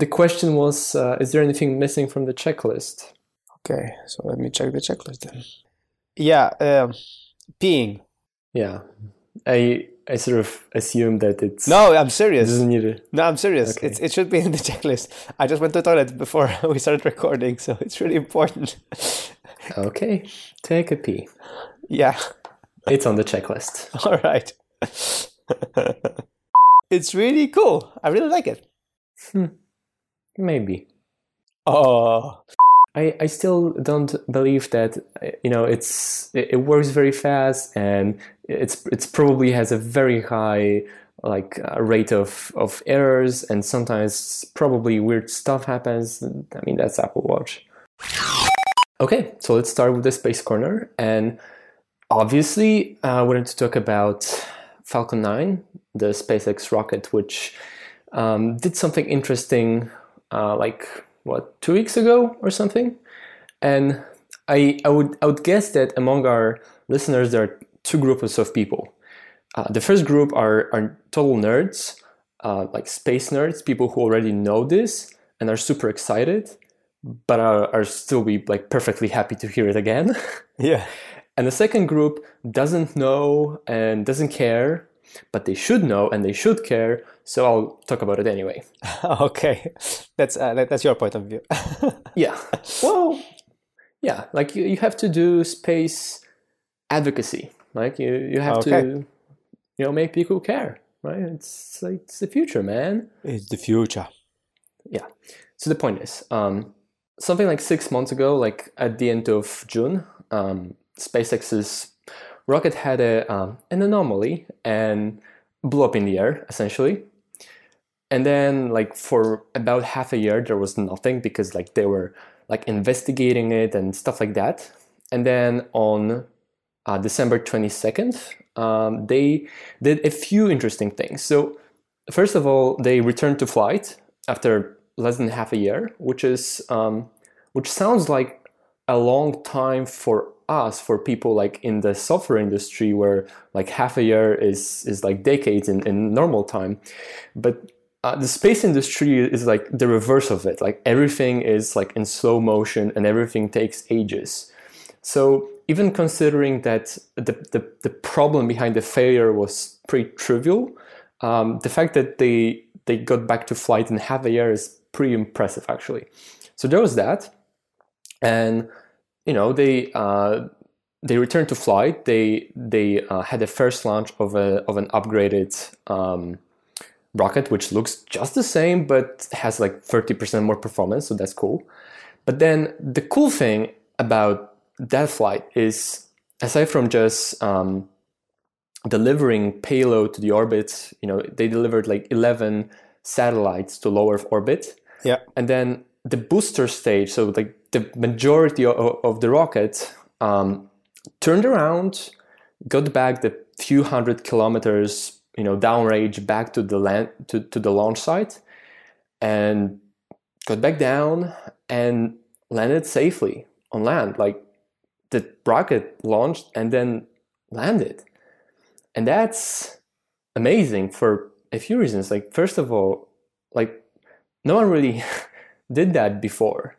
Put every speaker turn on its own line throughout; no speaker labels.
the question was, uh, is there anything missing from the checklist?
Okay, so let me check the checklist then. Yeah, um, peeing.
Yeah, I I sort of assume that it's
No, I'm serious.
doesn't need it.
No, I'm serious.
Okay.
It's, it should be in the checklist. I just went to the toilet before we started recording, so it's really important.
Okay, take a pee.
yeah,
It's on the checklist.
all right. it's really cool. I really like it.
Maybe.
Oh,
I, I still don't believe that uh, you know it's it, it works very fast and it's it's probably has a very high like uh, rate of of errors and sometimes probably weird stuff happens. I mean that's Apple Watch. Okay, so let's start with the space corner and obviously uh, I wanted to talk about Falcon 9, the SpaceX rocket, which um, did something interesting uh, like what two weeks ago or something and I, I would I would guess that among our listeners there are two groups of people. Uh, the first group are are total nerds, uh, like space nerds, people who already know this and are super excited, but are, are still be like perfectly happy to hear it again.
yeah.
and the second group doesn't know and doesn't care, but they should know and they should care. So I'll talk about it anyway.
okay, that's uh, that's your point of view.
Yeah. Well, yeah, like you, you have to do space advocacy. Like you, you have
Okay.
to, you know, make people care, right? It's like it's the future, man.
it's the future.
Yeah. So the point is, um, something like six months ago, like at the end of June, um, SpaceX's rocket had a um, an anomaly and blew up in the air, essentially. And then, like for about half a year, there was nothing because like they were like investigating it and stuff like that. And then on uh, December twenty second, um, they did a few interesting things. So first of all, they returned to flight after less than half a year, which is um, which sounds like a long time for us, for people like in the software industry, where like half a year is is like decades in, in normal time. But uh, the space industry is like the reverse of it. Like everything is like in slow motion and everything takes ages. So even considering that the, the, the problem behind the failure was pretty trivial, um, the fact that they they got back to flight in half a year is pretty impressive actually. So there was that, and you know they uh, they returned to flight. They they uh, had the first launch of a of an upgraded um, rocket, which looks just the same but has like thirty percent more performance. So that's cool. But then the cool thing about that flight is aside from just um, delivering payload to the orbit, you know, they delivered like 11 satellites to low Earth orbit.
Yeah.
And then the booster stage, so like the majority of, of the rocket um, turned around, got back the few hundred kilometers, you know, downrange back to the land to, to the launch site and got back down and landed safely on land. Like the rocket launched and then landed. And that's amazing for a few reasons. Like, first of all, like, no one really did that before.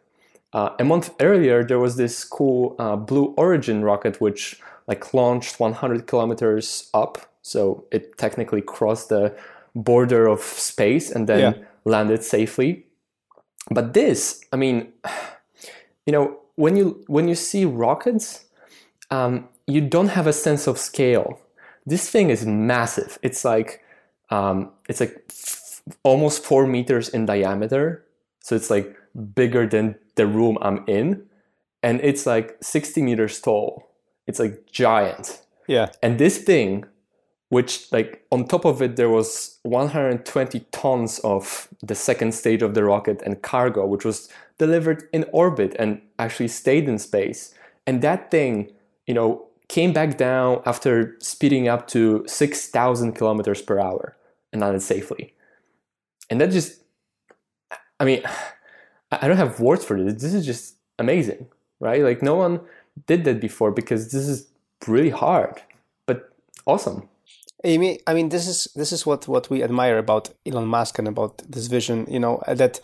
Uh, a month earlier, there was this cool uh, Blue Origin rocket, which like launched 100 kilometers up, so it technically crossed the border of space and then
Yeah.
landed safely. But this, I mean, you know, when you when you see rockets, um, you don't have a sense of scale. This thing is massive. It's like um, it's like f- almost four meters in diameter, so it's like bigger than the room I'm in, and it's like 60 meters tall. It's like giant.
Yeah.
And this thing, which like on top of it there was 120 tons of the second stage of the rocket and cargo, which was delivered in orbit and actually stayed in space. And that thing, you know, came back down after speeding up to 6,000 kilometers per hour and landed safely. And that just, I mean, I don't have words for this. This is just amazing, right? Like no one did that before because this is really hard, but awesome.
I mean, I mean, this is this is what what we admire about Elon Musk and about this vision. You know that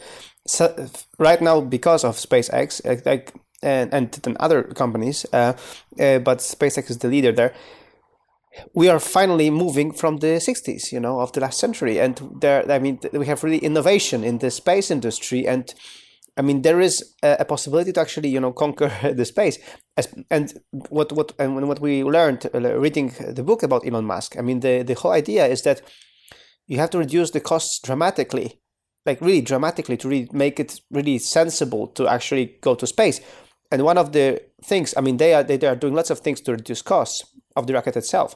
so, right now because of SpaceX, like and and other companies, uh, uh, but SpaceX is the leader there. We are finally moving from the 60s, you know, of the last century, and there. I mean, we have really innovation in the space industry, and I mean, there is a, possibility to actually, you know, conquer the space. As, and what what and what we learned uh, reading the book about Elon Musk, I mean, the the whole idea is that you have to reduce the costs dramatically, like really dramatically, to really make it really sensible to actually go to space. And one of the things, I mean, they are they, they are doing lots of things to reduce costs of the rocket itself,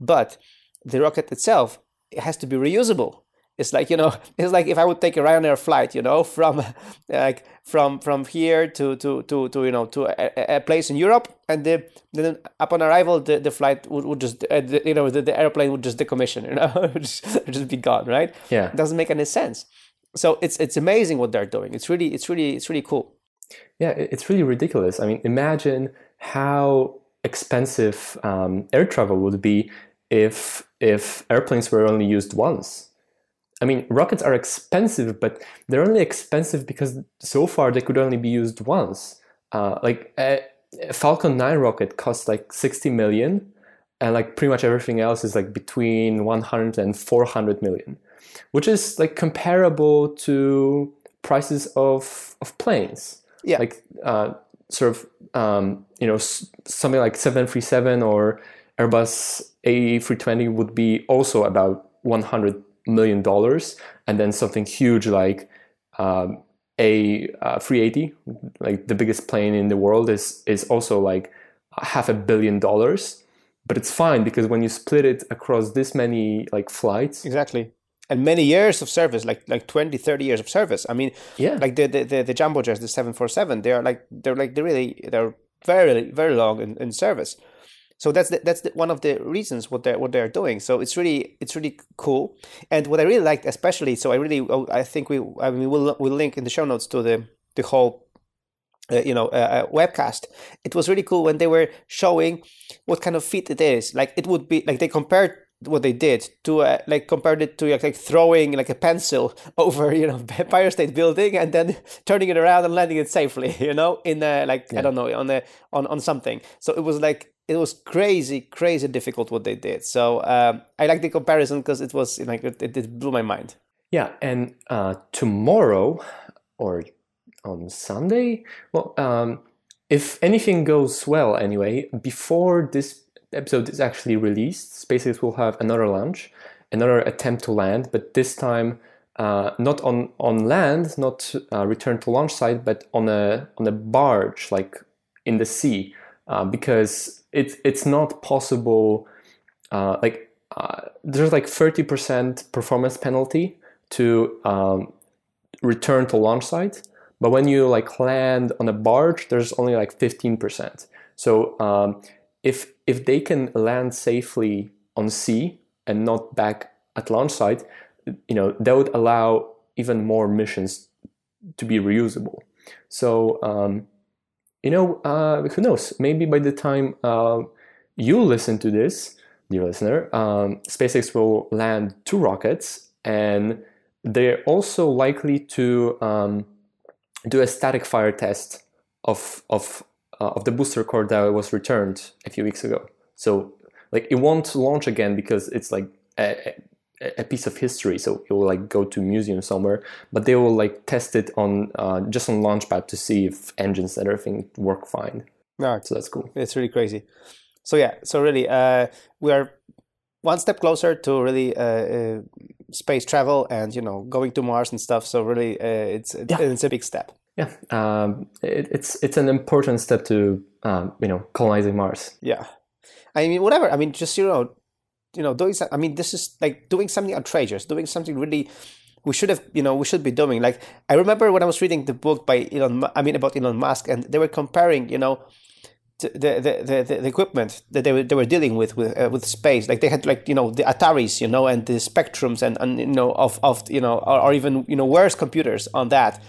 but the rocket itself it has to be reusable. It's like you know it's like if i would take a ryanair flight you know from like from from here to to to, to you know to a, a place in europe and the, then upon arrival the, the flight would, would just uh, the, you know the, the airplane would just decommission you know just, just be gone right?
Yeah.
It doesn't make any sense. So it's it's amazing what they're doing. It's really it's really it's really cool.
Yeah it's really ridiculous. I mean imagine how expensive um, air travel would be if if airplanes were only used once I mean, rockets are expensive, but they're only expensive because so far they could only be used once. Uh, like a, Falcon 9 rocket costs like 60 million, and like pretty much everything else is like between 100 and 400 million, which is like comparable to prices of of planes.
Yeah.
Like uh, sort of um, you know something like 737 or Airbus A320 would be also about 100 million dollars, and then something huge like um, a uh, 380, like the biggest plane in the world, is is also like half a billion dollars. But it's fine because when you split it across this many like flights,
exactly, and many years of service, like like 20, 30 years of service. I mean,
yeah,
like the the the, the jumbo jets, the seven four seven, they are like they're like they really they're very very long in, in service. So that's the, that's the, one of the reasons what they're what they're doing. So it's really it's really cool. And what I really liked, especially, so I really oh, I think we I mean we'll we'll link in the show notes to the the whole uh, you know uh, uh, webcast it was really cool when they were showing what kind of feat it is like it would be like they compared what they did to uh, like compared it to like, like, throwing like a pencil over you know Empire State Building and then turning it around and landing it safely you know in uh, like yeah. I don't know on a on on something so it was like it was crazy, crazy difficult what they did. So um, I like the comparison because it was like it, it, blew my mind.
Yeah, and uh, tomorrow or on Sunday, well, um, if anything goes well, anyway, before this episode is actually released, SpaceX will have another launch, another attempt to land, but this time. Uh, not on, on land, not uh, return to launch site, but on a on a barge, like in the sea, uh, because it's it's not possible. Uh, like uh, there's like thirty percent performance penalty to um, return to launch site, but when you like land on a barge, there's only like fifteen percent. So um, if if they can land safely on sea and not back at launch site, you know that would allow even more missions to be reusable. So um, you know, uh, who knows? Maybe by the time uh, you listen to this, dear listener, um, SpaceX will land two rockets, and they're also likely to um, do a static fire test of of of the booster core that was returned a few weeks ago. So, like, it won't launch again because it's like a, a piece of history. So it will like go to museum somewhere. But they will like test it on uh, just on launchpad to see if engines and everything work fine.
Right.
So that's cool.
It's really crazy. So yeah. So really uh, we are one step closer to really uh, uh space travel and you know going to mars and stuff. So really uh, it's yeah. it's a big step
yeah um, it, it's it's an important step to um, you know colonizing mars
yeah I mean, whatever. I mean, just you know, you know doing i mean this is like doing something outrageous doing something really we should have you know we should be doing like i remember when i was reading the book by elon i mean about elon musk and they were comparing you know the the, the, the, equipment that they were they were dealing with with uh, with space like they had like you know the ataris you know and the spectrums and, and you know of of you know or, or even you know worse computers on that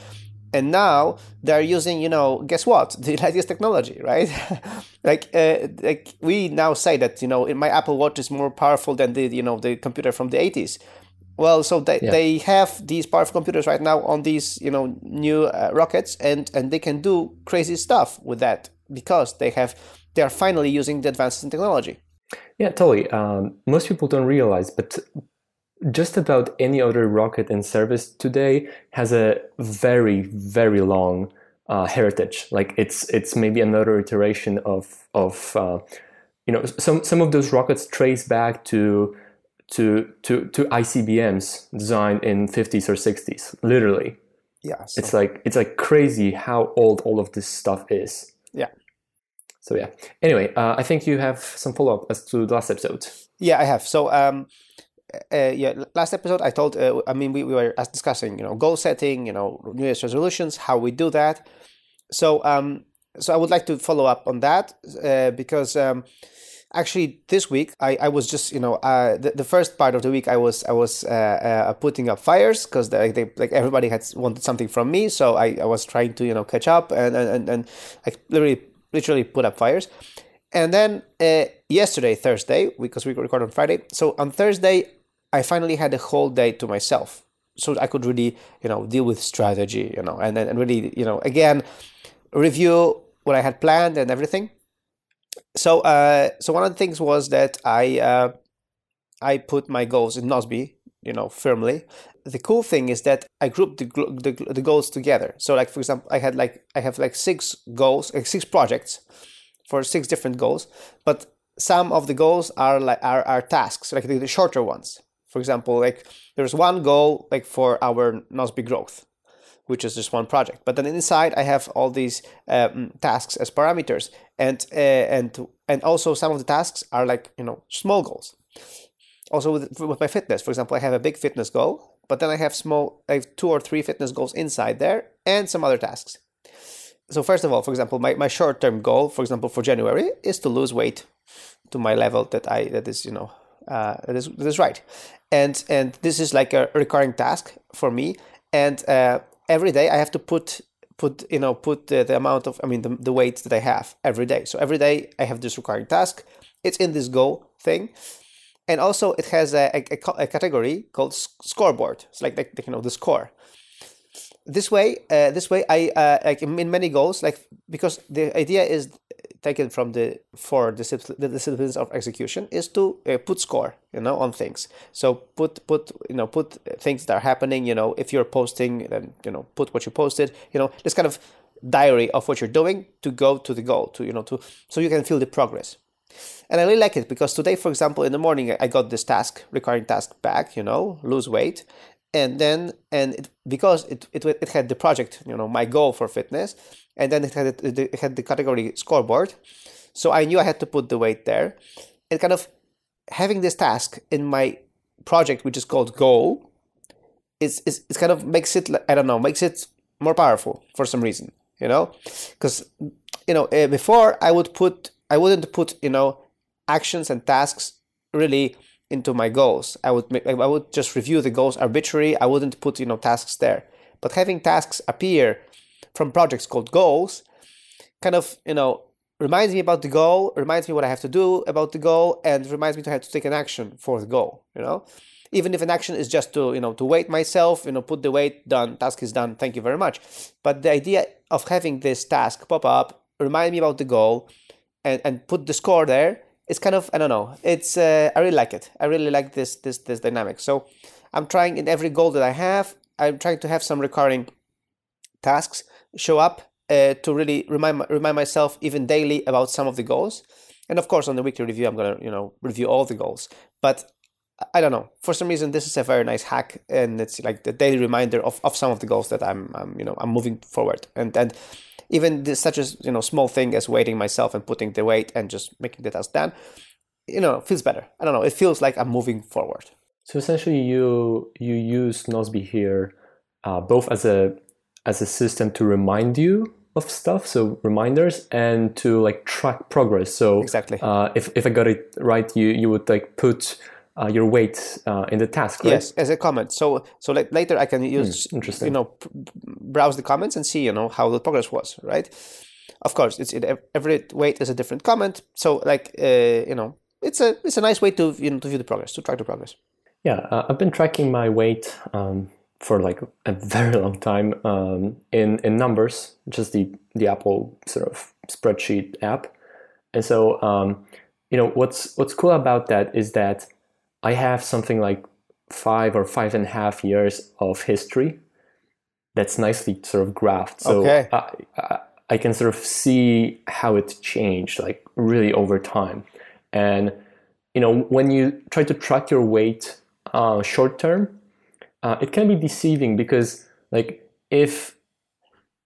and now they're using you know guess what? The latest technology right? Like uh, like we now say that you know my apple watch is more powerful than the you know the computer from the 80s well so they, yeah. they have these powerful computers right now on these you know new uh, rockets and and they can do crazy stuff with that because they have they are finally using the advances in technology.
Yeah totally. Um, most people don't realize but just about any other rocket in service today has a very very long uh, heritage. Like it's it's maybe another iteration of of uh, you know some some of those rockets trace back to to to to ICBMs designed in 50s or 60s. Literally,
yeah.
So. It's like it's like crazy how old all of this stuff is.
Yeah.
So yeah. Anyway, uh, I think you have some follow up as to the last episode.
Yeah, I have. So um, uh, yeah, last episode I told, uh, I mean, we, we were discussing, you know, goal setting, you know, New Year's resolutions, how we do that. So, um, so I would like to follow up on that uh, because um, actually this week I, I was just, you know, uh, the, the first part of the week I was I was uh, uh, putting up fires because they, they, like everybody had wanted something from me, so I, I was trying to you know catch up and and and, and I literally literally put up fires. And then uh, yesterday, Thursday, because we record on Friday. So on Thursday, I finally had a whole day to myself, so I could really, you know, deal with strategy, you know, and and really, you know, again, review what I had planned and everything. So, uh, so one of the things was that I, uh, I put my goals in Nozbe, you know, firmly. The cool thing is that I grouped the, the, the goals together. So, like for example, I had like I have like six goals, like six projects for six different goals, but some of the goals are like are, are tasks, like the, the shorter ones. For example, like there's one goal like for our Nozbe growth, which is just one project. But then inside I have all these um, tasks as parameters, and uh, and and also some of the tasks are like you know small goals. Also with, with my fitness, for example, I have a big fitness goal, but then I have small, I have two or three fitness goals inside there, and some other tasks. So first of all, for example, my, my short term goal, for example, for January, is to lose weight to my level that I that is you know uh, that is that is right. And and this is like a recurring task for me. And uh, every day i have to put put you know put the, the amount of i mean the, the weight that i have every day. So every day i have this recurring task. It's in this goal thing. And also it has a, a, a category called scoreboard. It's like, like you know the score. This way uh, this way i uh, like in many goals like because the idea is taken from the four discipl- the disciplines of execution is to uh, put score you know on things so put put you know put things that are happening you know if you're posting then you know put what you posted you know this kind of diary of what you're doing to go to the goal to you know to so you can feel the progress and I really like it because today, for example, in the morning, I got this task, recurring task back, you know, lose weight. And then, and it, because it, it, it had the project, you know, my goal for fitness, and then it had it had the category scoreboard. So I knew I had to put the weight there, and kind of having this task in my project, which is called goal, is is it kind of makes it I don't know makes it more powerful for some reason, you know, because you know uh, before I would put I wouldn't put you know actions and tasks really into my goals. I would make, I would just review the goals arbitrarily. I wouldn't put you know tasks there. But having tasks appear from projects called goals kind of you know reminds me about the goal reminds me what i have to do about the goal and reminds me to have to take an action for the goal you know? Even if an action is just to you know to weight myself you know put the weight done task is done thank you very much. But the idea of having this task pop up remind me about the goal and and put the score there it's kind of i don't know it's uh, i really like it. I really like this this this dynamic. So i'm trying in every goal that i have i'm trying to have some recurring tasks show up uh, to really remind remind myself even daily about some of the goals. And of course, on the weekly review, I'm gonna you know review all the goals. But I don't know. For some reason, this is a very nice hack, and it's like the daily reminder of, of some of the goals that I'm, I'm you know I'm moving forward. And and even this, such as you know small thing as weighting myself and putting the weight and just making the task done, you know, feels better. I don't know. It feels like I'm moving forward.
So essentially, you you use Nozbe here uh, both as a as a system to remind you of stuff so reminders and to like track progress so
exactly
uh, if, if i got it right you you would like put uh, your weight uh, in the task, right?
Yes, as a comment. So so like later I can use
Hmm, interesting.
you know browse the comments and see you know how the progress was, right? Of course, it's it, every weight is a different comment. So like uh, you know it's a it's a nice way to you know to view the progress to track the progress.
Yeah, uh, I've been tracking my weight um, for like a very long time um, in in numbers, just the the Apple sort of spreadsheet app, and so um, you know what's what's cool about that is that I have something like five or five and a half years of history that's nicely sort of graphed. So
Okay.
I, I, I can sort of see how it changed, like really over time. And you know, when you try to track your weight uh, short term, uh, it can be deceiving because like if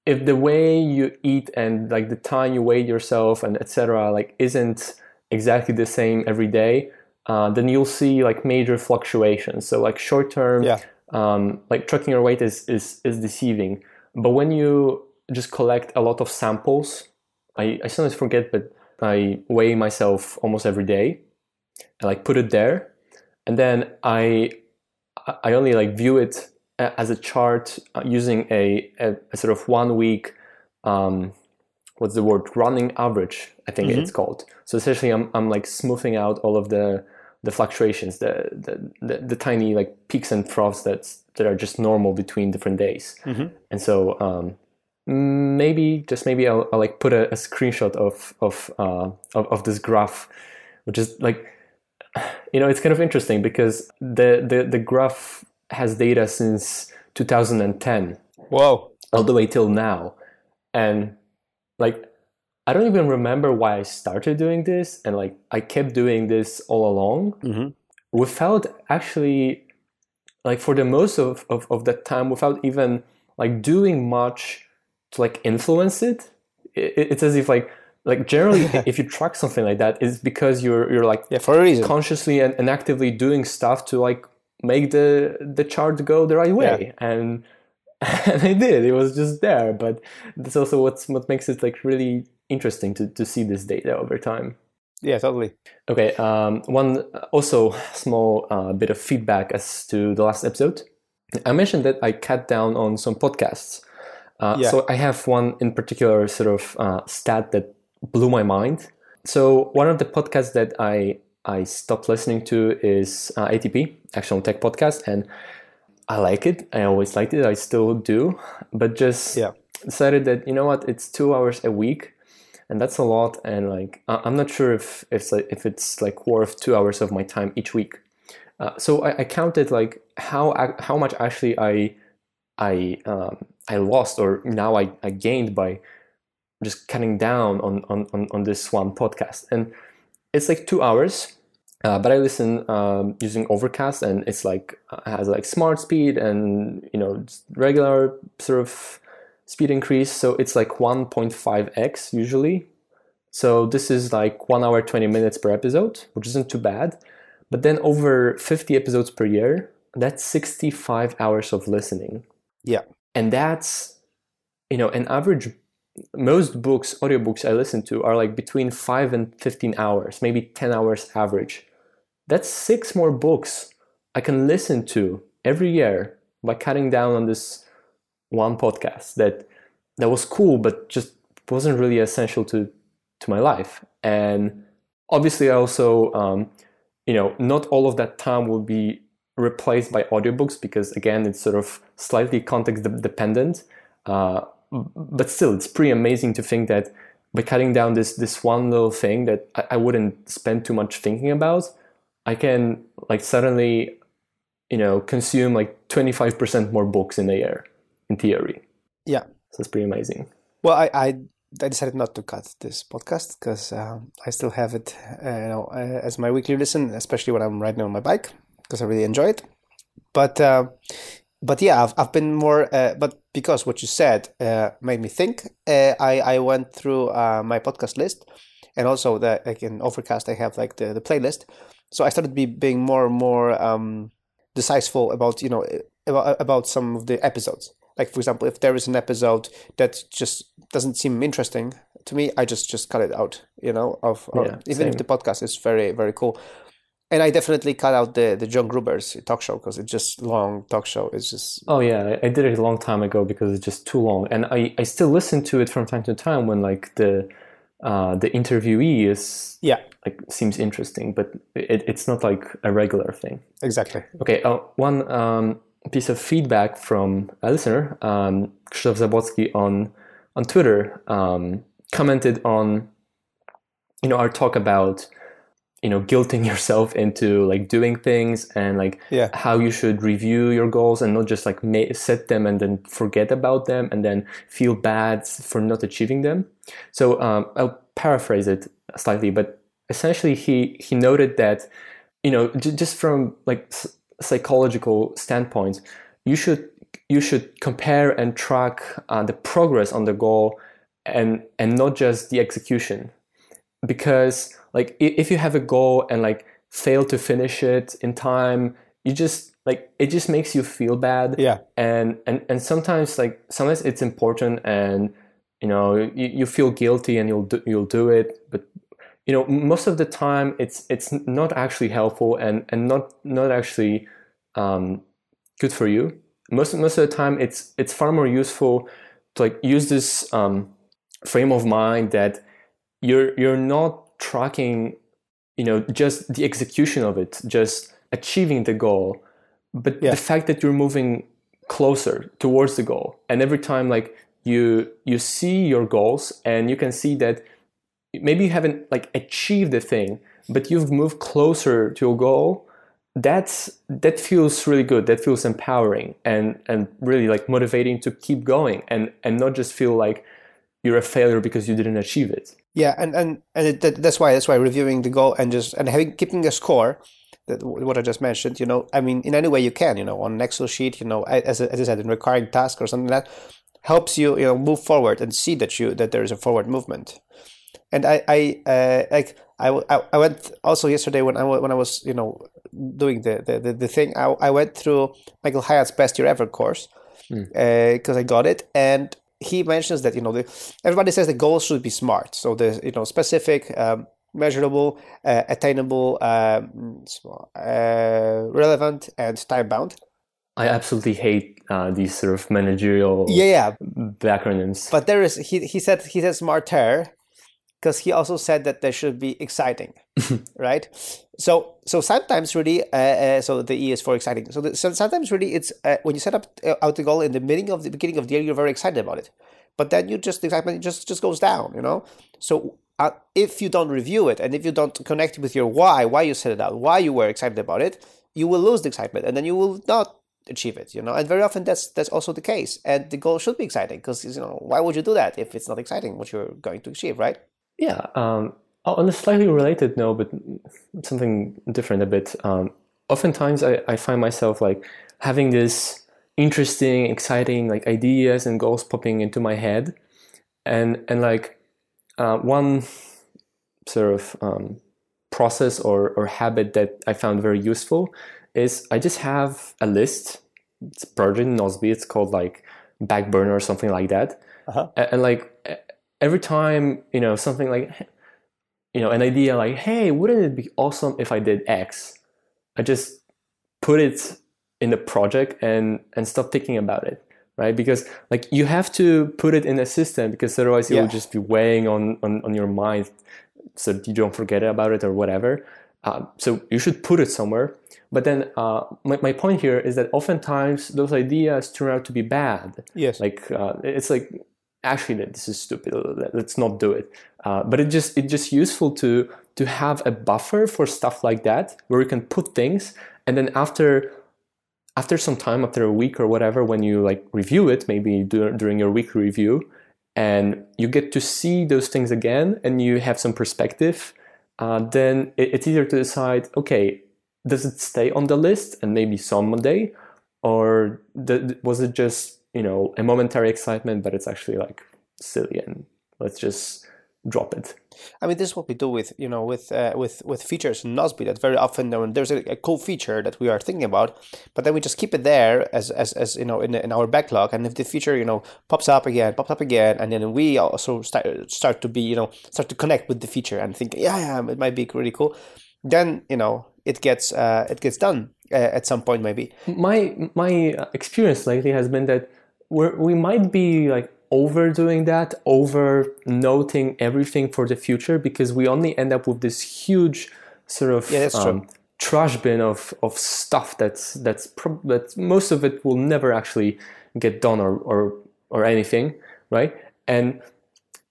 if the way you eat and like the time you weigh yourself and etc like isn't exactly the same every day uh, then you'll see like major fluctuations. So like short term
Yeah.
um, like tracking your weight is, is is deceiving. But when you just collect a lot of samples i, I sometimes forget but i weigh myself almost every day. And like put it there. And then i i only like view it as a chart uh, using a, a, a sort of one week um, what's the word? Running average i think it's called. So essentially I'm, I'm like smoothing out all of the the fluctuations the the, the, the tiny like peaks and troughs that that are just normal between different days. And so um, maybe just maybe I'll, I'll like put a, a screenshot of of, uh, of of this graph which is like you know it's kind of interesting because the the, the graph has data since 2010
Whoa.
all the way till now and like i don't even remember why i started doing this and like i kept doing this all along
Mhm.
without actually like for the most of, of, of that time without even like doing much to like influence it, it it's as if like like generally if you track something like that it's because you're you're like
Yeah, for a reason.
consciously and, and actively doing stuff to like make the the chart go the right way. And and I did. It was just there. But that's also what's what makes it like really interesting to, to see this data over time.
Yeah, totally.
okay um, one also small uh, bit of feedback as to the last episode. I mentioned that I cut down on some podcasts. Uh,
Yeah.
so I have one in particular sort of uh, stat that blew my mind so one of the podcasts that I I stopped listening to is uh, ATP, Accidental Tech Podcast, and I like it. I always liked it. I still do, but just
Yeah.
decided that you know what, it's two hours a week, and that's a lot. And like, I- I'm not sure if if it's like, if it's like worth two hours of my time each week. Uh, so I, I counted like how how much actually I I um, I lost or now I, I gained by just cutting down on, on, on, on this one podcast. And it's like two hours, uh, but I listen um, using Overcast, and it's like uh, has like smart speed and you know regular sort of speed increase. So it's like 1.5x usually. So this is like one hour 20 minutes per episode, which isn't too bad. But then over 50 episodes per year, that's 65 hours of listening
Yeah.
and that's you know an average most books audiobooks i listen to are like between 5 and 15 hours maybe 10 hours average. That's six more books i can listen to every year by cutting down on this one podcast that that was cool but just wasn't really essential to to my life. And obviously i also um, you know not all of that time will be replaced by audiobooks because again it's sort of slightly context de- dependent. Uh, but still it's pretty amazing to think that by cutting down this this one little thing that I, I wouldn't spend too much thinking about i can like suddenly you know consume like 25% more books in a year in theory
Yeah.
so it's pretty amazing
Well, I, I, I decided not to cut this podcast because um, I still have it, uh, you know, uh, as my weekly listen, especially when I'm riding on my bike because I really enjoy it. But, uh, but yeah, I've, I've been more, uh, but because what you said uh, made me think, uh, I, I went through uh, my podcast list and also the, like in Overcast, I have like the, the playlist. So I started be, being more and more um, decisive about, you know, about, about some of the episodes. Like for example, if there is an episode that just doesn't seem interesting to me, I just just cut it out. You know, of, of-
Yeah,
even if the podcast is very very cool. And I definitely cut out the the John Gruber's talk show because it's just long talk show. It's just
Oh yeah, I did it a long time ago because it's just too long, and I, I still listen to it from time to time when like the uh, the interviewee is
yeah,
like seems interesting, but it, it's not like a regular thing.
exactly.
Okay, uh, one um, piece of feedback from a listener, um, Krzysztof Zabłocki on on Twitter, um, commented on you know our talk about you know guilting yourself into like doing things and like
Yeah.
how you should review your goals and not just like ma- set them and then forget about them and then feel bad for not achieving them. So um, I'll paraphrase it slightly, but essentially he he noted that you know j- just from like s- psychological standpoint, you should you should compare and track uh, the progress on the goal and and not just the execution because like if you have a goal and like fail to finish it in time you just like it just makes you feel bad.
Yeah,
and and and sometimes like sometimes it's important and you know you, you feel guilty and you'll do, you'll do it but you know most of the time it's it's not actually helpful and and not not actually um, good for you. Most most of the time it's it's far more useful to like use this um, frame of mind that you're you're not tracking you know just the execution of it just achieving the goal but
Yeah.
the fact that you're moving closer towards the goal. And every time like you you see your goals and you can see that maybe you haven't like achieved the thing but you've moved closer to your goal that's that feels really good. That feels empowering and and really like motivating to keep going and and not just feel like you're a failure because you didn't achieve it
yeah, and and and it, that, that's why that's why reviewing the goal and just and having keeping a score. That what I just mentioned, you know, I mean, in any way you can, you know, on an Excel sheet, you know, as as I said, in recurring task or something like that helps you, you know, move forward and see that you that there is a forward movement. And I, I, uh, like, I, I- went also yesterday when I when I was, you know, doing the the, the, the thing. I, I went through Michael Hyatt's Best Year Ever course because I got it, and he mentions that you know the, everybody says the goals should be smart, so the you know specific, um, measurable, uh, attainable, um, uh, relevant, and time bound.
i absolutely hate uh, these sort of managerial
Yeah, yeah,
acronyms
but there is he he said he said smarter because he also said that there should be exciting right? So so sometimes really uh, uh, so the e is for exciting. So, the, so sometimes really it's uh, when you set up uh, out the goal in the beginning of the beginning of the year you're very excited about it. But then you just the excitement just just goes down you know? So uh, if you don't review it and if you don't connect with your why why you set it out why you were excited about it you will lose the excitement and then you will not achieve it you know? And very often that's that's also the case and the goal should be exciting because you know why would you do that if it's not exciting what you're going to achieve right
Yeah. Um, on a slightly related note, but something different a bit. Um, oftentimes, I, I find myself like having this interesting, exciting like ideas and goals popping into my head, and and like uh, one sort of um, process or or habit that I found very useful is I just have a list. It's project in It's called like Backburner or something like that.
Uh-huh.
A- and like every time you know something like you know an idea like hey wouldn't it be awesome if i did x? I just put it in the project and and stop thinking about it right? Because like you have to put it in a system because otherwise it
Yeah.
will just be weighing on, on on your mind. So you don't forget about it or whatever. Um, so you should put it somewhere. But then uh, my, my point here is that oftentimes those ideas turn out to be bad.
Yes.
Like uh, it's like actually this is stupid. Let- let's not do it. Uh, but it just it's just useful to to have a buffer for stuff like that where you can put things and then after after some time after a week or whatever when you like review it maybe dur- during your weekly review and you get to see those things again and you have some perspective uh, then it, it's easier to decide okay does it stay on the list and maybe someday or th- was it just you know a momentary excitement but it's actually like silly and let's just drop it
I mean, this is what we do with you know with uh, with with features in Nozbe. That very often when there's a, a cool feature that we are thinking about, but then we just keep it there as as, as you know in, in our backlog. And if the feature you know pops up again, pops up again, and then we also start start to be you know start to connect with the feature and think, yeah, yeah, it might be really cool. Then you know it gets uh, it gets done uh, at some point maybe.
My my experience lately has been that we we might be like overdoing that, over noting everything for the future because we only end up with this huge sort of
Yeah,
um, trash bin of, of stuff that's that's prob- that most of it will never actually get done or or or anything, right? And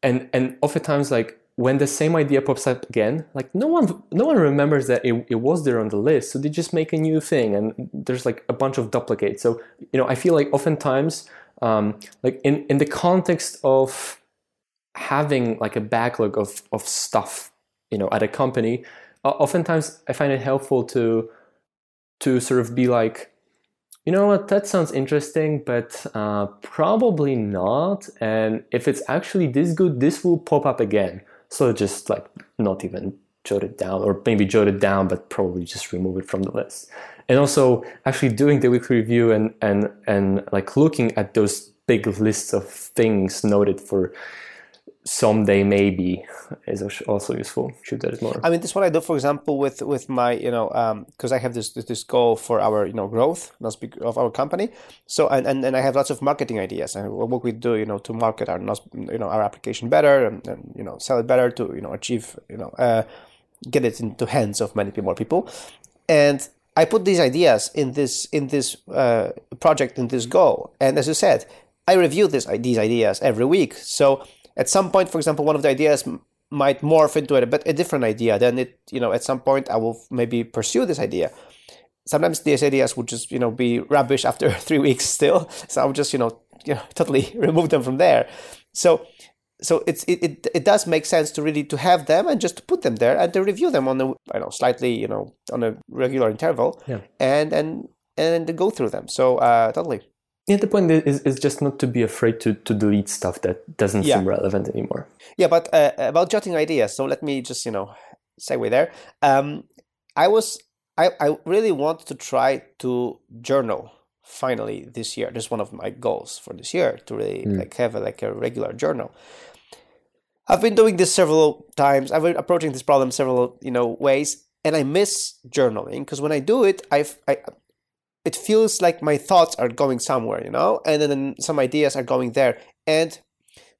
and and oftentimes like when the same idea pops up again, like no one no one remembers that it, it was there on the list, so they just make a new thing, and there's like a bunch of duplicates. So you know, I feel like oftentimes, um, like in in the context of having like a backlog of of stuff, you know, at a company, uh, oftentimes I find it helpful to to sort of be like, you know what, that sounds interesting, but uh, probably not. And if it's actually this good, this will pop up again. So just like not even jot it down, or maybe jot it down, but probably just remove it from the list. And also actually doing the weekly review and and and like looking at those big lists of things noted for someday maybe is also useful. Should do it more.
I mean, this is what I do, for example, with with my you know because I have this this goal for our you know growth, of our company. So and, and and I have lots of marketing ideas and what we do you know to market our you know our application better and, and you know sell it better to you know achieve you know uh, get it into hands of many more people, and I put these ideas in this in this uh, project in this goal. And as you said, I review this these ideas every week. So at some point, for example, one of the ideas might morph into a, but a different idea. Then it, you know, at some point I will maybe pursue this idea. Sometimes these ideas would just, you know, be rubbish after three weeks still. So I would just, you know, you know, totally remove them from there. So, so it's it, it, it does make sense to really to have them and just to put them there and to review them on a I know slightly you know on a regular interval
Yeah.
and and and to go through them. So uh, totally.
Yeah, the point is, is just not to be afraid to, to delete stuff that doesn't
Yeah.
seem relevant anymore.
Yeah, but uh, about jotting ideas. So let me just you know segue there. Um, I was I I really want to try to journal finally this year. This is one of my goals for this year to really like have a, like a regular journal. I've been doing this several times. I've been approaching this problem several you know ways, and I miss journaling because when I do it, I've I it feels like my thoughts are going somewhere, you know, and then some ideas are going there, and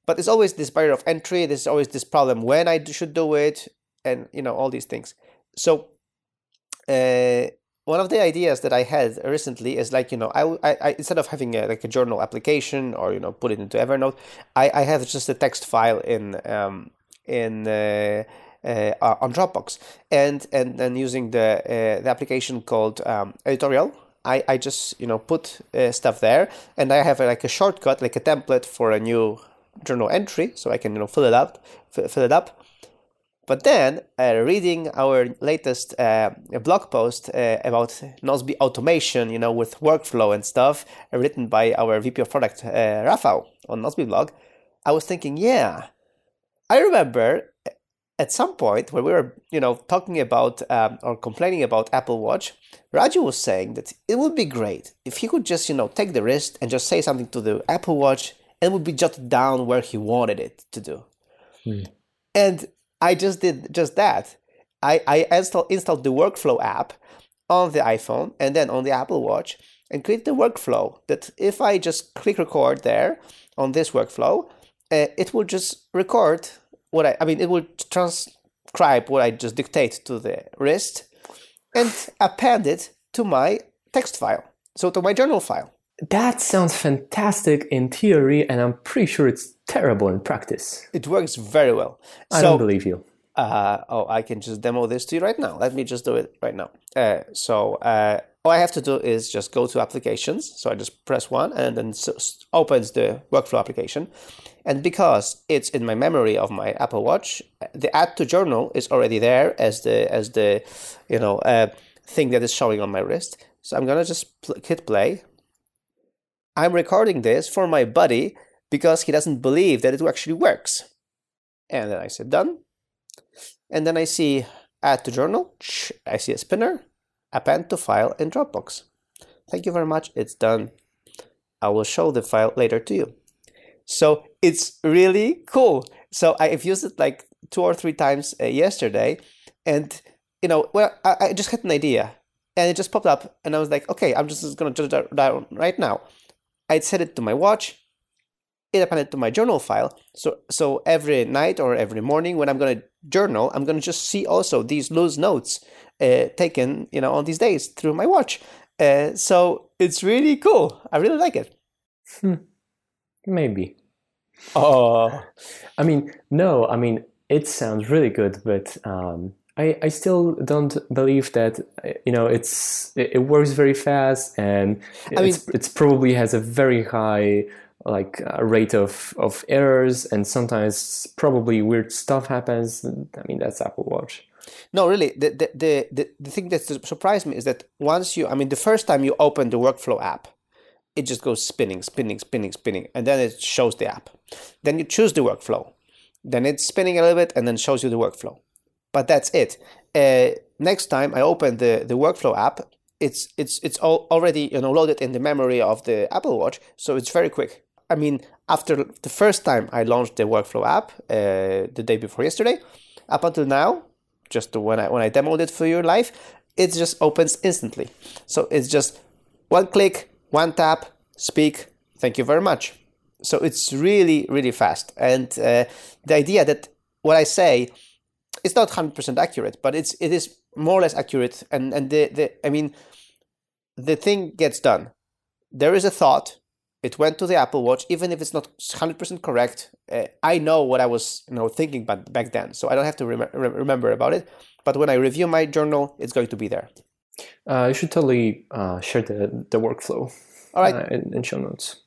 but it's always this barrier of entry. There's always this problem when I should do it, and you know all these things. So, uh, one of the ideas that I had recently is like you know I, I, I instead of having a, like a journal application or you know put it into Evernote, I, I have just a text file in um in uh, uh, on Dropbox and and then using the uh, the application called um, Editorial. I, I just you know put uh, stuff there and I have like a shortcut like a template for a new journal entry so I can you know fill it up f- fill it up but then, uh, reading our latest uh, blog post uh, about Nozbe automation, you know, with workflow and stuff, uh, written by our VP of Product, uh, Rafał, on Nozbe blog, I was thinking, yeah, I remember at some point when we were, you know, talking about um, or complaining about Apple Watch, Raju was saying that it would be great if he could just, you know, take the wrist and just say something to the Apple Watch and it would be jotted down where he wanted it to do. And I just did just that. I, I install, installed the workflow app on the iPhone and then on the Apple Watch and create the workflow that if I just click record there on this workflow, uh, it will just record what I, I mean, it will transcribe what I just dictate to the wrist and append it to my text file. So to my journal file.
That sounds fantastic in theory, and I'm pretty sure it's terrible in practice.
It works very well.
I
so,
don't believe you.
Uh, oh, I can just demo this to you right now. Let me just do it right now. Uh, so uh, all I have to do is just go to applications. So I just press one and then s- opens the workflow application. And because it's in my memory of my Apple Watch, the add to journal is already there as the as the you know uh, thing that is showing on my wrist. So I'm gonna just pl- hit play. I'm recording this for my buddy because he doesn't believe that it actually works. And then I said done. And then I see add to journal. I see a spinner, append to file in Dropbox. Thank you very much. It's done. I will show the file later to you. So it's really cool. So I've used it like two or three times uh, yesterday, and you know, well, I, I just had an idea, and it just popped up, and I was like, okay, I'm just gonna jot it down right now. I'd set it to my watch. It appended to my journal file. So so every night or every morning when I'm gonna journal, I'm gonna just see also these loose notes uh, taken, you know, on these days through my watch. Uh, so it's really cool. I really like it.
Hmm. Maybe.
Oh,
I mean, no. I mean, it sounds really good, but um, I, I still don't believe that you know it's it, it works very fast and
I mean-
it's, it's probably has a very high like uh, rate of of errors and sometimes probably weird stuff happens. I mean, that's Apple Watch.
No, really. The, the, the, the, the thing that surprised me is that once you, I mean, the first time you open the workflow app, it just goes spinning, spinning, spinning, spinning, and then it shows the app. Then you choose the workflow. Then it's spinning a little bit and then shows you the workflow. But that's it. Uh, next time I open the, the workflow app, it's it's it's all already you know loaded in the memory of the Apple Watch, so it's very quick. I mean, after the first time I launched the workflow app uh, the day before yesterday, up until now, just when I when I demoed it for your live, it just opens instantly. So it's just one click, one tap, speak. Thank you very much. So it's really really fast, and uh, the idea that what I say it's not hundred percent accurate, but it's it is more or less accurate, and and the the I mean the thing gets done. There is a thought. It went to the Apple Watch, even if it's not hundred percent correct. Uh, I know what I was, you know, thinking back back then, so I don't have to rem- re- remember about it. But when I review my journal, it's going to be there.
Uh, you should totally uh, share the the workflow.
All right.
uh, in, in show notes.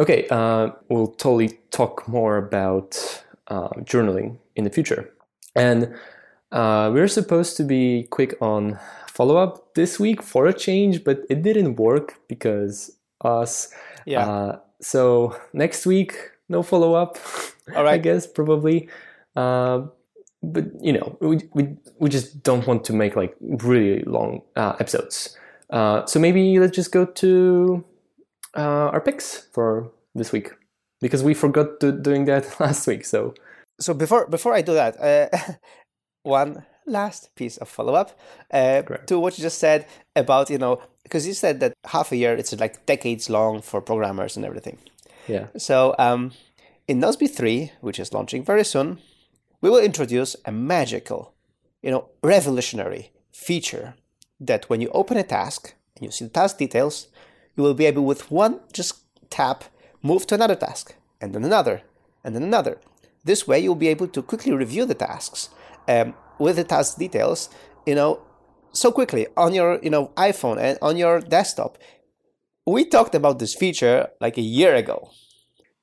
Okay, uh, we'll totally talk more about uh, journaling in the future. And uh, we're supposed to be quick on follow up this week for a change, but it didn't work because us.
Yeah.
Uh, so next week, no follow up.
All
I guess probably. Uh, but you know, we, we we just don't want to make like really long uh, episodes. Uh, so maybe let's just go to uh, our picks for this week because we forgot to doing that last week. So
so before before I do that, uh, one last piece of follow up uh, to what you just said about you know because you said that half a year it's like decades long for programmers and everything.
yeah,
So um, in Nozbe three, which is launching very soon, we will introduce a magical, you know, revolutionary feature that when you open a task and you see the task details, you will be able with one just tap move to another task and then another and then another. This way, you'll be able to quickly review the tasks um, with the task details, you know, so quickly on your you know iPhone and on your desktop. We talked about this feature like a year ago.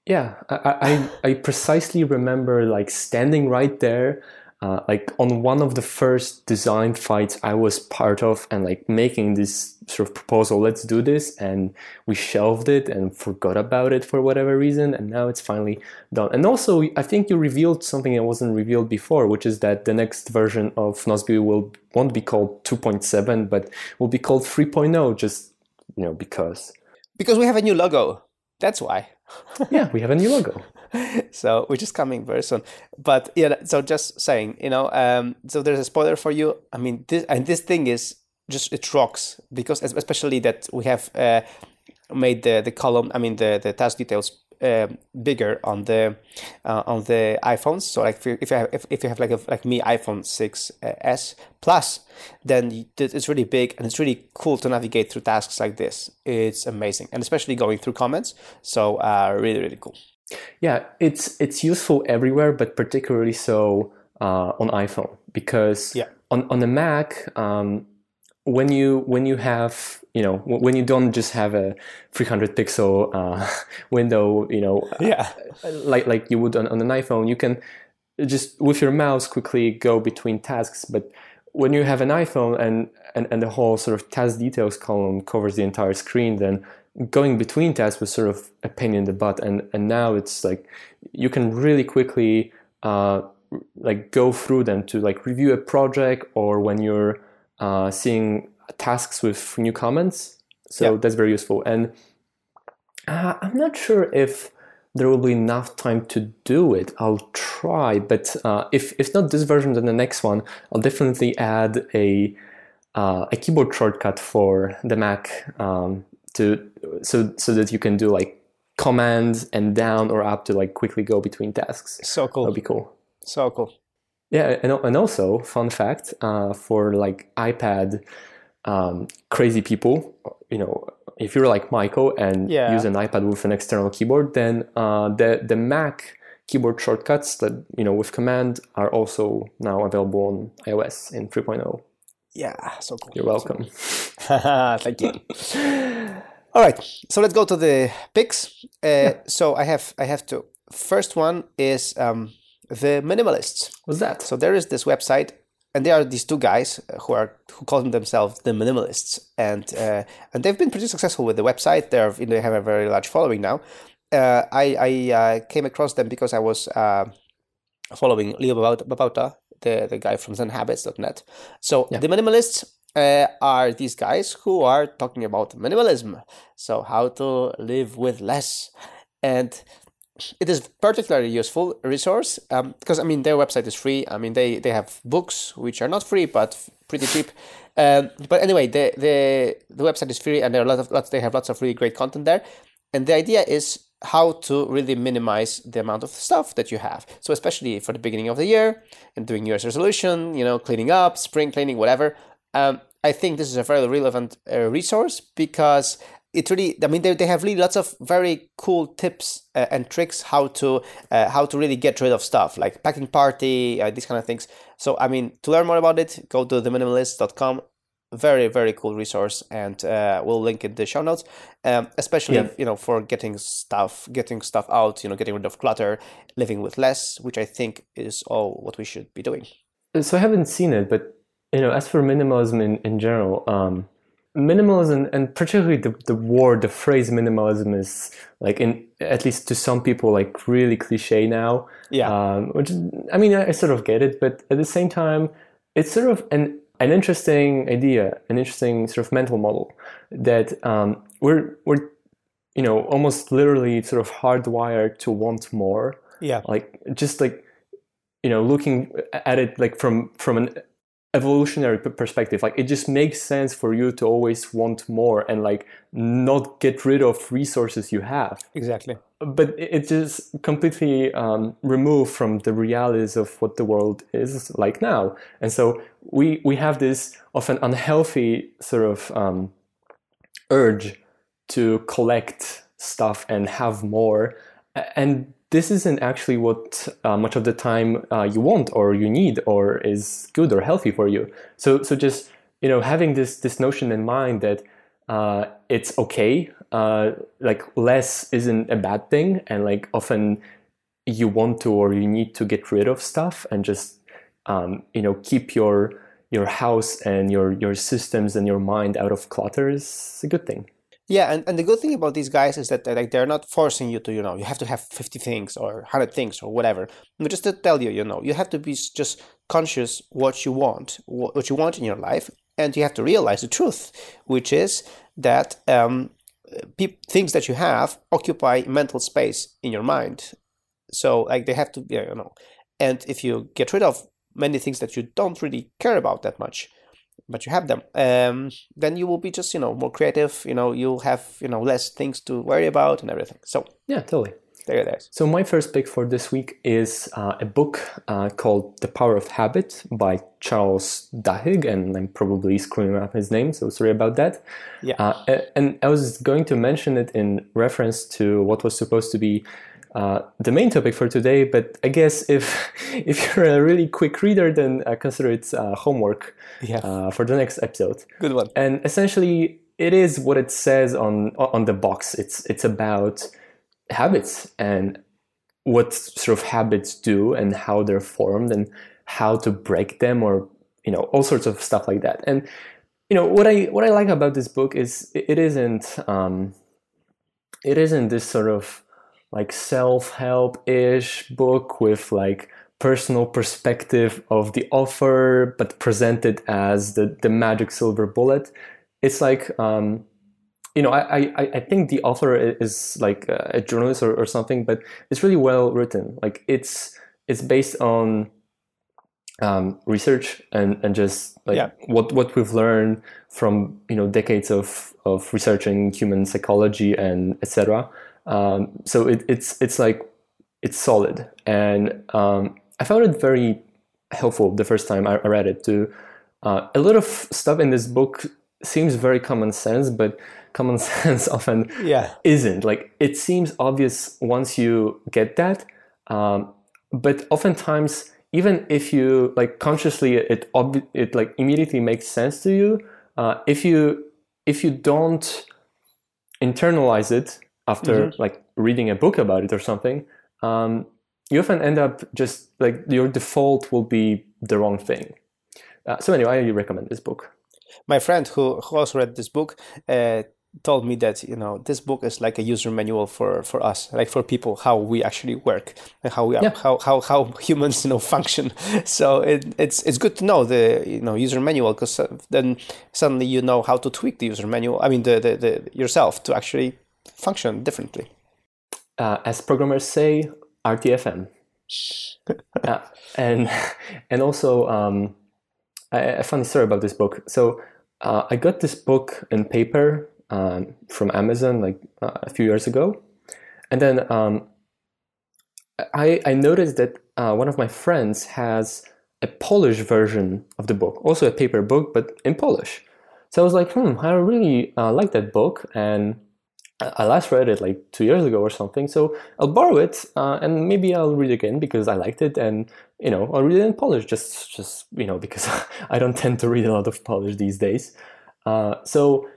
yeah. I, I I precisely remember like standing right there. Uh, like on one of the first design fights I was part of, and like making this sort of proposal, let's do this, and we shelved it and forgot about it for whatever reason, and now it's finally done. And also, I think you revealed something that wasn't revealed before, which is that the next version of Nozbe will won't be called 2.7, but will be called 3.0, just you know because.
Because we have a new logo. That's why.
Yeah, we have a new logo.
so which is coming very soon. But yeah, so just saying, you know, um, so there's a spoiler for you. I mean, this and this thing is just it rocks because especially that we have uh, made the the column. I mean, the the task details. um bigger on the uh, on the iPhones. So like if you, if you have if, if you have like a, like me iPhone 6s Plus, then it's really big and it's really cool to navigate through tasks like this. It's amazing, and especially going through comments. So uh, really really cool.
Yeah, it's it's useful everywhere, but particularly so uh, on iPhone because
Yeah.
on on the Mac, um, when you when you have you know when you don't just have a 300 pixel uh, window, you know,
Yeah.
like like you would on, on an iPhone, you can just with your mouse quickly go between tasks. But when you have an iPhone and, and, and the whole sort of task details column covers the entire screen, then going between tasks was sort of a pain in the butt. And and now it's like you can really quickly uh, like go through them to like review a project or when you're uh, seeing tasks with new comments. So that's very useful. And uh, I'm not sure if there will be enough time to do it. I'll try, but uh, if if not this version, then the next one, I'll definitely add a uh, a keyboard shortcut for the Mac um, to so so that you can do like command and down or up to like quickly go between tasks.
So cool.
That'd be cool.
So cool.
Yeah, and, and also fun fact uh, for like iPad um, crazy people, you know, if you're like Michael and
Yeah.
use an iPad with an external keyboard, then uh, the the Mac keyboard shortcuts that you know with command are also now available on iOS in 3.0.
Yeah, so cool.
You're welcome.
Thank you. All right, so let's go to the picks. Uh, So I have I have two. First one is um, the minimalists.
What's that?
So there is this website, and there are these two guys uh, who are who call themselves the minimalists, and uh, and they've been pretty successful with the website. They're they have a very large following now. Uh, I I uh, came across them because I was uh, following Leo Babauta, the the guy from ZenHabits.net. So
Yeah.
the minimalists. Uh, are these guys who are talking about minimalism? So, how to live with less. And it is particularly useful resource um, because I mean their website is free. I mean they they have books which are not free but pretty cheap. Um, but anyway, the the the website is free and there are a lot of lots. They have lots of really great content there. And the idea is how to really minimize the amount of stuff that you have. So especially for the beginning of the year and doing New Year's resolution, you know, cleaning up, spring cleaning, whatever. Um, I think this is a very relevant uh, resource because it really i mean they, they have really lots of very cool tips uh, and tricks how to uh, how to really get rid of stuff like packing party uh, these kind of things so i mean to learn more about it go to theminimalist.com very very cool resource and uh, we'll link in the show notes um, especially
Yeah.
you know for getting stuff getting stuff out you know getting rid of clutter living with less which i think is all what we should be doing
So I haven't seen it, but you know, as for minimalism in in general, um, minimalism and particularly the the word, the phrase minimalism is like in at least to some people like really cliche now.
yeah
um, which I mean, I, I sort of get it, but at the same time, it's sort of an an interesting idea, an interesting sort of mental model that um, we're we're you know almost literally sort of hardwired to want more,
yeah.
Like just like you know looking at it like from from an evolutionary perspective like it just makes sense for you to always want more and like not get rid of resources you have.
Exactly.
But it- it's just completely um, removed from the realities of what the world is like now. And so we we have this often unhealthy sort of um, urge to collect stuff and have more. And this isn't actually what uh, much of the time uh, you want or you need or is good or healthy for you. So so just you know having this this notion in mind that uh, it's okay uh, like less isn't a bad thing and like often you want to or you need to get rid of stuff and just um, you know keep your your house and your your systems and your mind out of clutter is a good thing
Yeah, and, and the good thing about these guys is that like they're not forcing you to, you know, you have to have 50 things or 100 things or whatever. But just to tell you, you know, you have to be just conscious what you want, what you want in your life, and you have to realize the truth, which is that um, peop things that you have occupy mental space in your mind. So like they have to, be, you know, and if you get rid of many things that you don't really care about that much, but you have them um, then you will be just you know more creative you know you'll have you know less things to worry about and everything so
yeah totally
there it is
So my first pick for this week is uh, a book uh, called The Power of Habit by Charles Duhigg, and I'm probably screwing up his name, so sorry about that.
Yeah.
Uh, and I was going to mention it in reference to what was supposed to be uh, the main topic for today, but I guess if if you're a really quick reader, then uh, consider it uh, homework
yeah.
uh, for the next episode.
Good one.
And essentially it is what it says on on the box. It's it's about habits and what sort of habits do and how they're formed and how to break them or you know all sorts of stuff like that. And you know what i what i like about this book is it it isn't um it isn't this sort of like self-help ish book with like personal perspective of the author but presented as the the magic silver bullet it's like um you know, I, I, I think the author is like a journalist or, or something, but it's really well written. Like it's it's based on um, research and, and just like
Yeah.
what what we've learned from you know decades of of researching human psychology and etc. Um, so it, it's it's like it's solid, and um, I found it very helpful the first time I I read it. To uh, a lot of stuff in this book seems very common sense, but common sense often
Yeah.
isn't. Like it seems obvious once you get that, um, but oftentimes, even if you like consciously, it ob- it like immediately makes sense to you. Uh, if you if you don't internalize it after like reading a book about it or something, um, you often end up just like your default will be the wrong thing. Uh, so anyway, I recommend this book.
my friend who, who also read this book uh, told me that you know this book is like a user manual for for us like for people how we actually work and how we are,
Yeah.
how, how how humans you know function so it, it's it's good to know the you know user manual because then suddenly you know how to tweak the user manual i mean the, the, the yourself to actually function differently
uh, as programmers say, RTFM. uh, and and also um, a, a funny story about this book. So uh, I got this book in paper um, from Amazon like uh, a few years ago, and then um, I I noticed that uh, one of my friends has a Polish version of the book, also a paper book, but in Polish. So I was like, hmm, I really uh, like that book, and I last read it like two years ago or something. So I'll borrow it uh, and maybe I'll read again because I liked it, and you know I'll read it in Polish just just you know because I don't tend to read a lot of Polish these days. Uh, so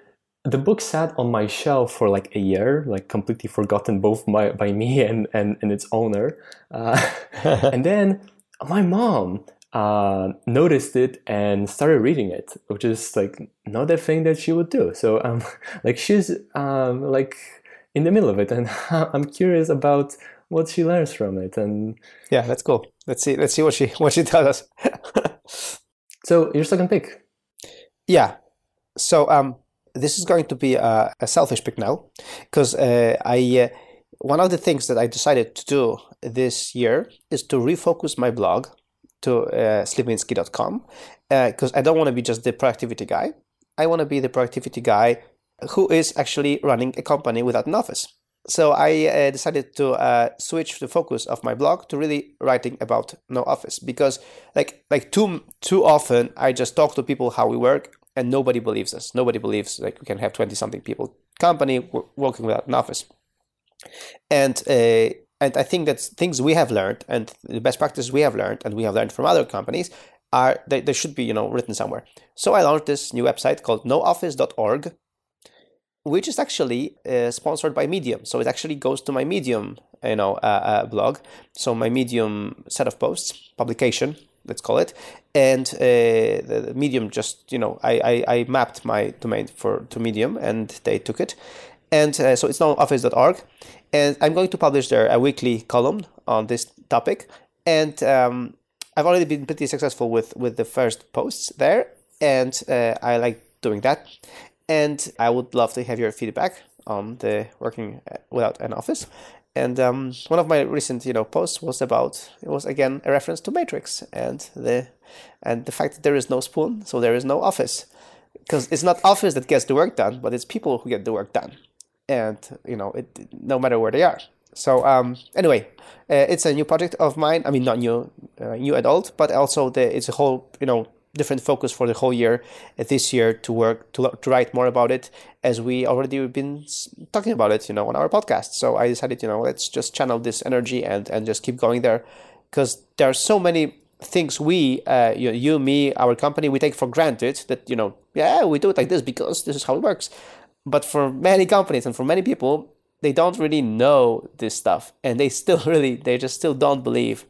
the book sat on my shelf for like a year, like completely forgotten both by, by me and, and, and its owner. Uh, and then my mom uh, noticed it and started reading it, which is like not a thing that she would do. So um, like she's um, like in the middle of it, and I'm curious about what she learns from it. And
yeah that's cool let's see let's see what she what she tells us
so your second pick,
Yeah. So um, this is going to be a, a selfish pick now, because uh, I uh, one of the things that I decided to do this year is to refocus my blog to uh, because I don't want to be just the productivity guy. I want to be the productivity guy who is actually running a company without an office. So I uh, decided to uh, switch the focus of my blog to really writing about no office because like like too too often I just talk to people how we work and nobody believes us. Nobody believes like we can have twenty something people company working without an office. And uh, and I think that things we have learned and the best practices we have learned and we have learned from other companies are they, they should be you know written somewhere. So I launched this new website called nooffice.org which is actually uh, sponsored by Medium. So it actually goes to my Medium, you know, uh, uh, blog. So my Medium set of posts, publication, let's call it, and uh, the Medium just, you know, I, I, I mapped my domain for to Medium, and they took it, and uh, so it's nooffice.org, and I'm going to publish there a weekly column on this topic, and um, I've already been pretty successful with with the first posts there, and uh, I like doing that. And I would love to have your feedback on the working uh, without an office. And um, one of my recent, you know, posts was about it was again a reference to Matrix and the and the fact that there is no spoon, so there is no office, because it's not office that gets the work done, but it's people who get the work done, and you know, it no matter where they are. So um, anyway, uh, it's a new project of mine. I mean, not new, uh, new adult, but also the it's a whole you know different focus for the whole year uh, this year to work to, to write more about it as we already been talking about it you know on our podcast so i decided you know let's just channel this energy and and just keep going there because there are so many things we uh, you, you me our company we take for granted that you know yeah we do it like this because this is how it works but for many companies and for many people they don't really know this stuff and they still really they just still don't believe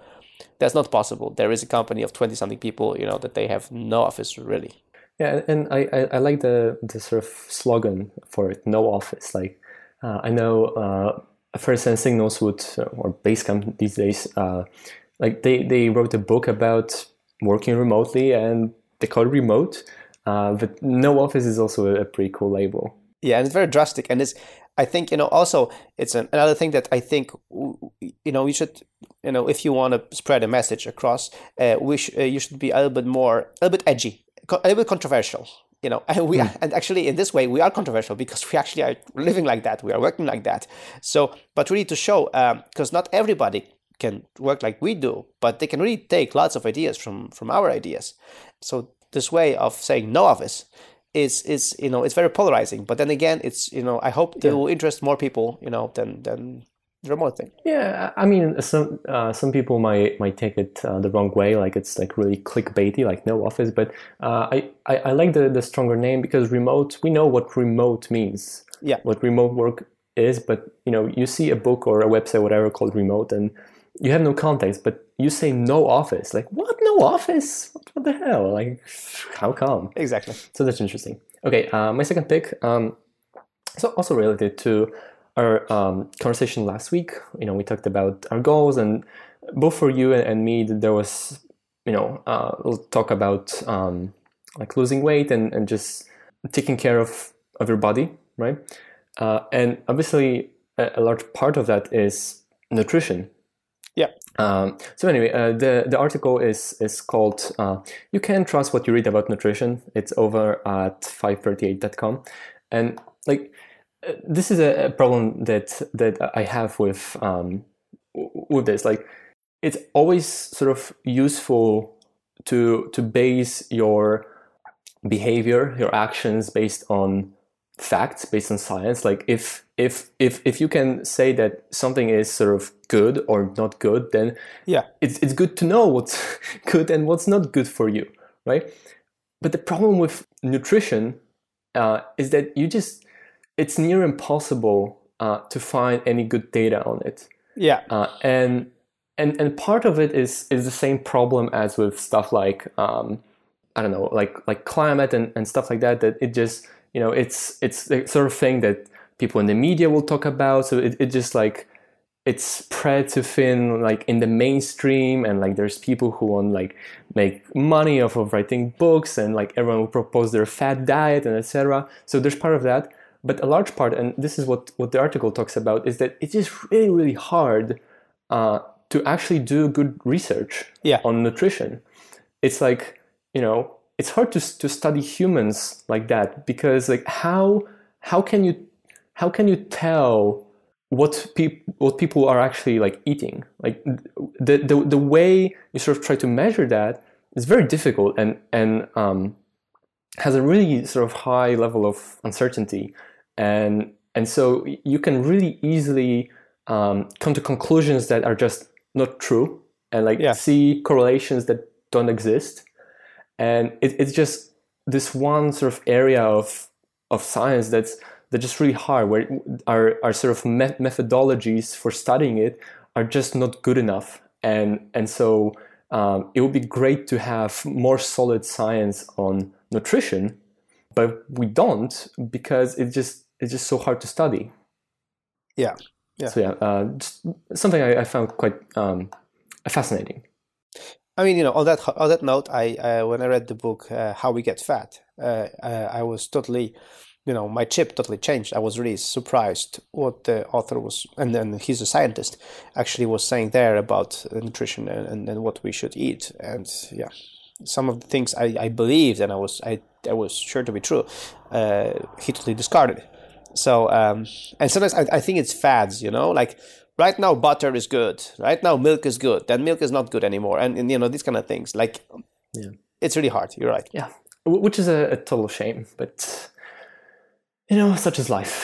that's not possible. There is a company of twenty something people, you know, that they have no office really.
Yeah, and I, I, I like the the sort of slogan for it, no office. Like uh, I know uh, 37signals would or Basecamp these days, uh, like they they wrote a book about working remotely and they call it remote. Uh, but no office is also a pretty cool label.
Yeah, and it's very drastic, and it's. I think you know. Also, it's an, another thing that I think you know. You should, you know, if you want to spread a message across, uh, we sh- uh, you should be a little bit more, a little bit edgy, a little bit controversial. You know, and we mm. and actually in this way we are controversial because we actually are living like that. We are working like that. So, but really to show, because um, not everybody can work like we do, but they can really take lots of ideas from from our ideas. So this way of saying no office is is you know it's very polarizing. But then again, it's you know I hope it yeah. will interest more people you know than than the remote thing.
Yeah, I mean some uh, some people might might take it uh, the wrong way, like it's like really clickbaity, like no office. But uh, I, I I like the the stronger name because remote. We know what remote means.
Yeah,
what remote work is, but you know you see a book or a website, whatever, called remote, and you have no context, but you say no office. Like, what? No office? What the hell? Like, how come?
Exactly.
So that's interesting. Okay, uh, my second pick um, is also related to our um, conversation last week. You know, we talked about our goals, and both for you and, me, there was, you know, uh, we'll talk about um, like losing weight and, and just taking care of, of your body, right? Uh, and obviously, a, a large part of that is nutrition. Um, so anyway, uh, the the article is is called uh, "You Can Trust What You Read About Nutrition." It's over at 538.com, and like uh, this is a, problem that that I have with um, with this. Like, it's always sort of useful to to base your behavior, your actions based on facts based on science like if if if if you can say that something is sort of good or not good then
yeah.
it's it's good to know what's good and what's not good for you right? But the problem with nutrition uh, is that you just it's near impossible uh, to find any good data on it.
Yeah.
Uh, and and and part of it is is the same problem as with stuff like um, I don't know like like climate and, and stuff like that that it just you know it's it's the sort of thing that people in the media will talk about. So it, it just like it's spread to thin like in the mainstream and like there's people who want like make money off of writing books and like everyone will propose their fat diet and etc so there's part of that. But a large part and this is what what the article talks about is that it's just really really hard uh, to actually do good research
yeah.
on nutrition. It's like you know it's hard to to study humans like that because like how how can you how can you tell what people what people are actually like eating? Like the, the the way you sort of try to measure that is very difficult and and um, has a really sort of high level of uncertainty. And and so you can really easily um, come to conclusions that are just not true and like yeah. see correlations that don't exist and it, it's just this one sort of area of of science that's that's just really hard where our, our sort of me- methodologies for studying it are just not good enough. And and so um, it would be great to have more solid science on nutrition but we don't because it's just it's just so hard to study.
Yeah. Yeah.
So yeah uh, something I, I, found quite um, fascinating
I mean, you know, on that on that note, I uh, when I read the book uh, "How We Get Fat," uh, uh, I was totally, you know, my chip totally changed. I was really surprised what the author was, and then he's a scientist, actually was saying there about nutrition and, and, and what we should eat. And yeah, some of the things I, I believed and I was I, I was sure to be true, uh, he totally discarded. So um, and sometimes I, I think it's fads, you know, like right now butter is good. Right now milk is good. Then milk is not good anymore. And, and you know these kind of things. Like yeah. it's really hard. You're right.
Yeah. Which is a, a total shame. But you know such is life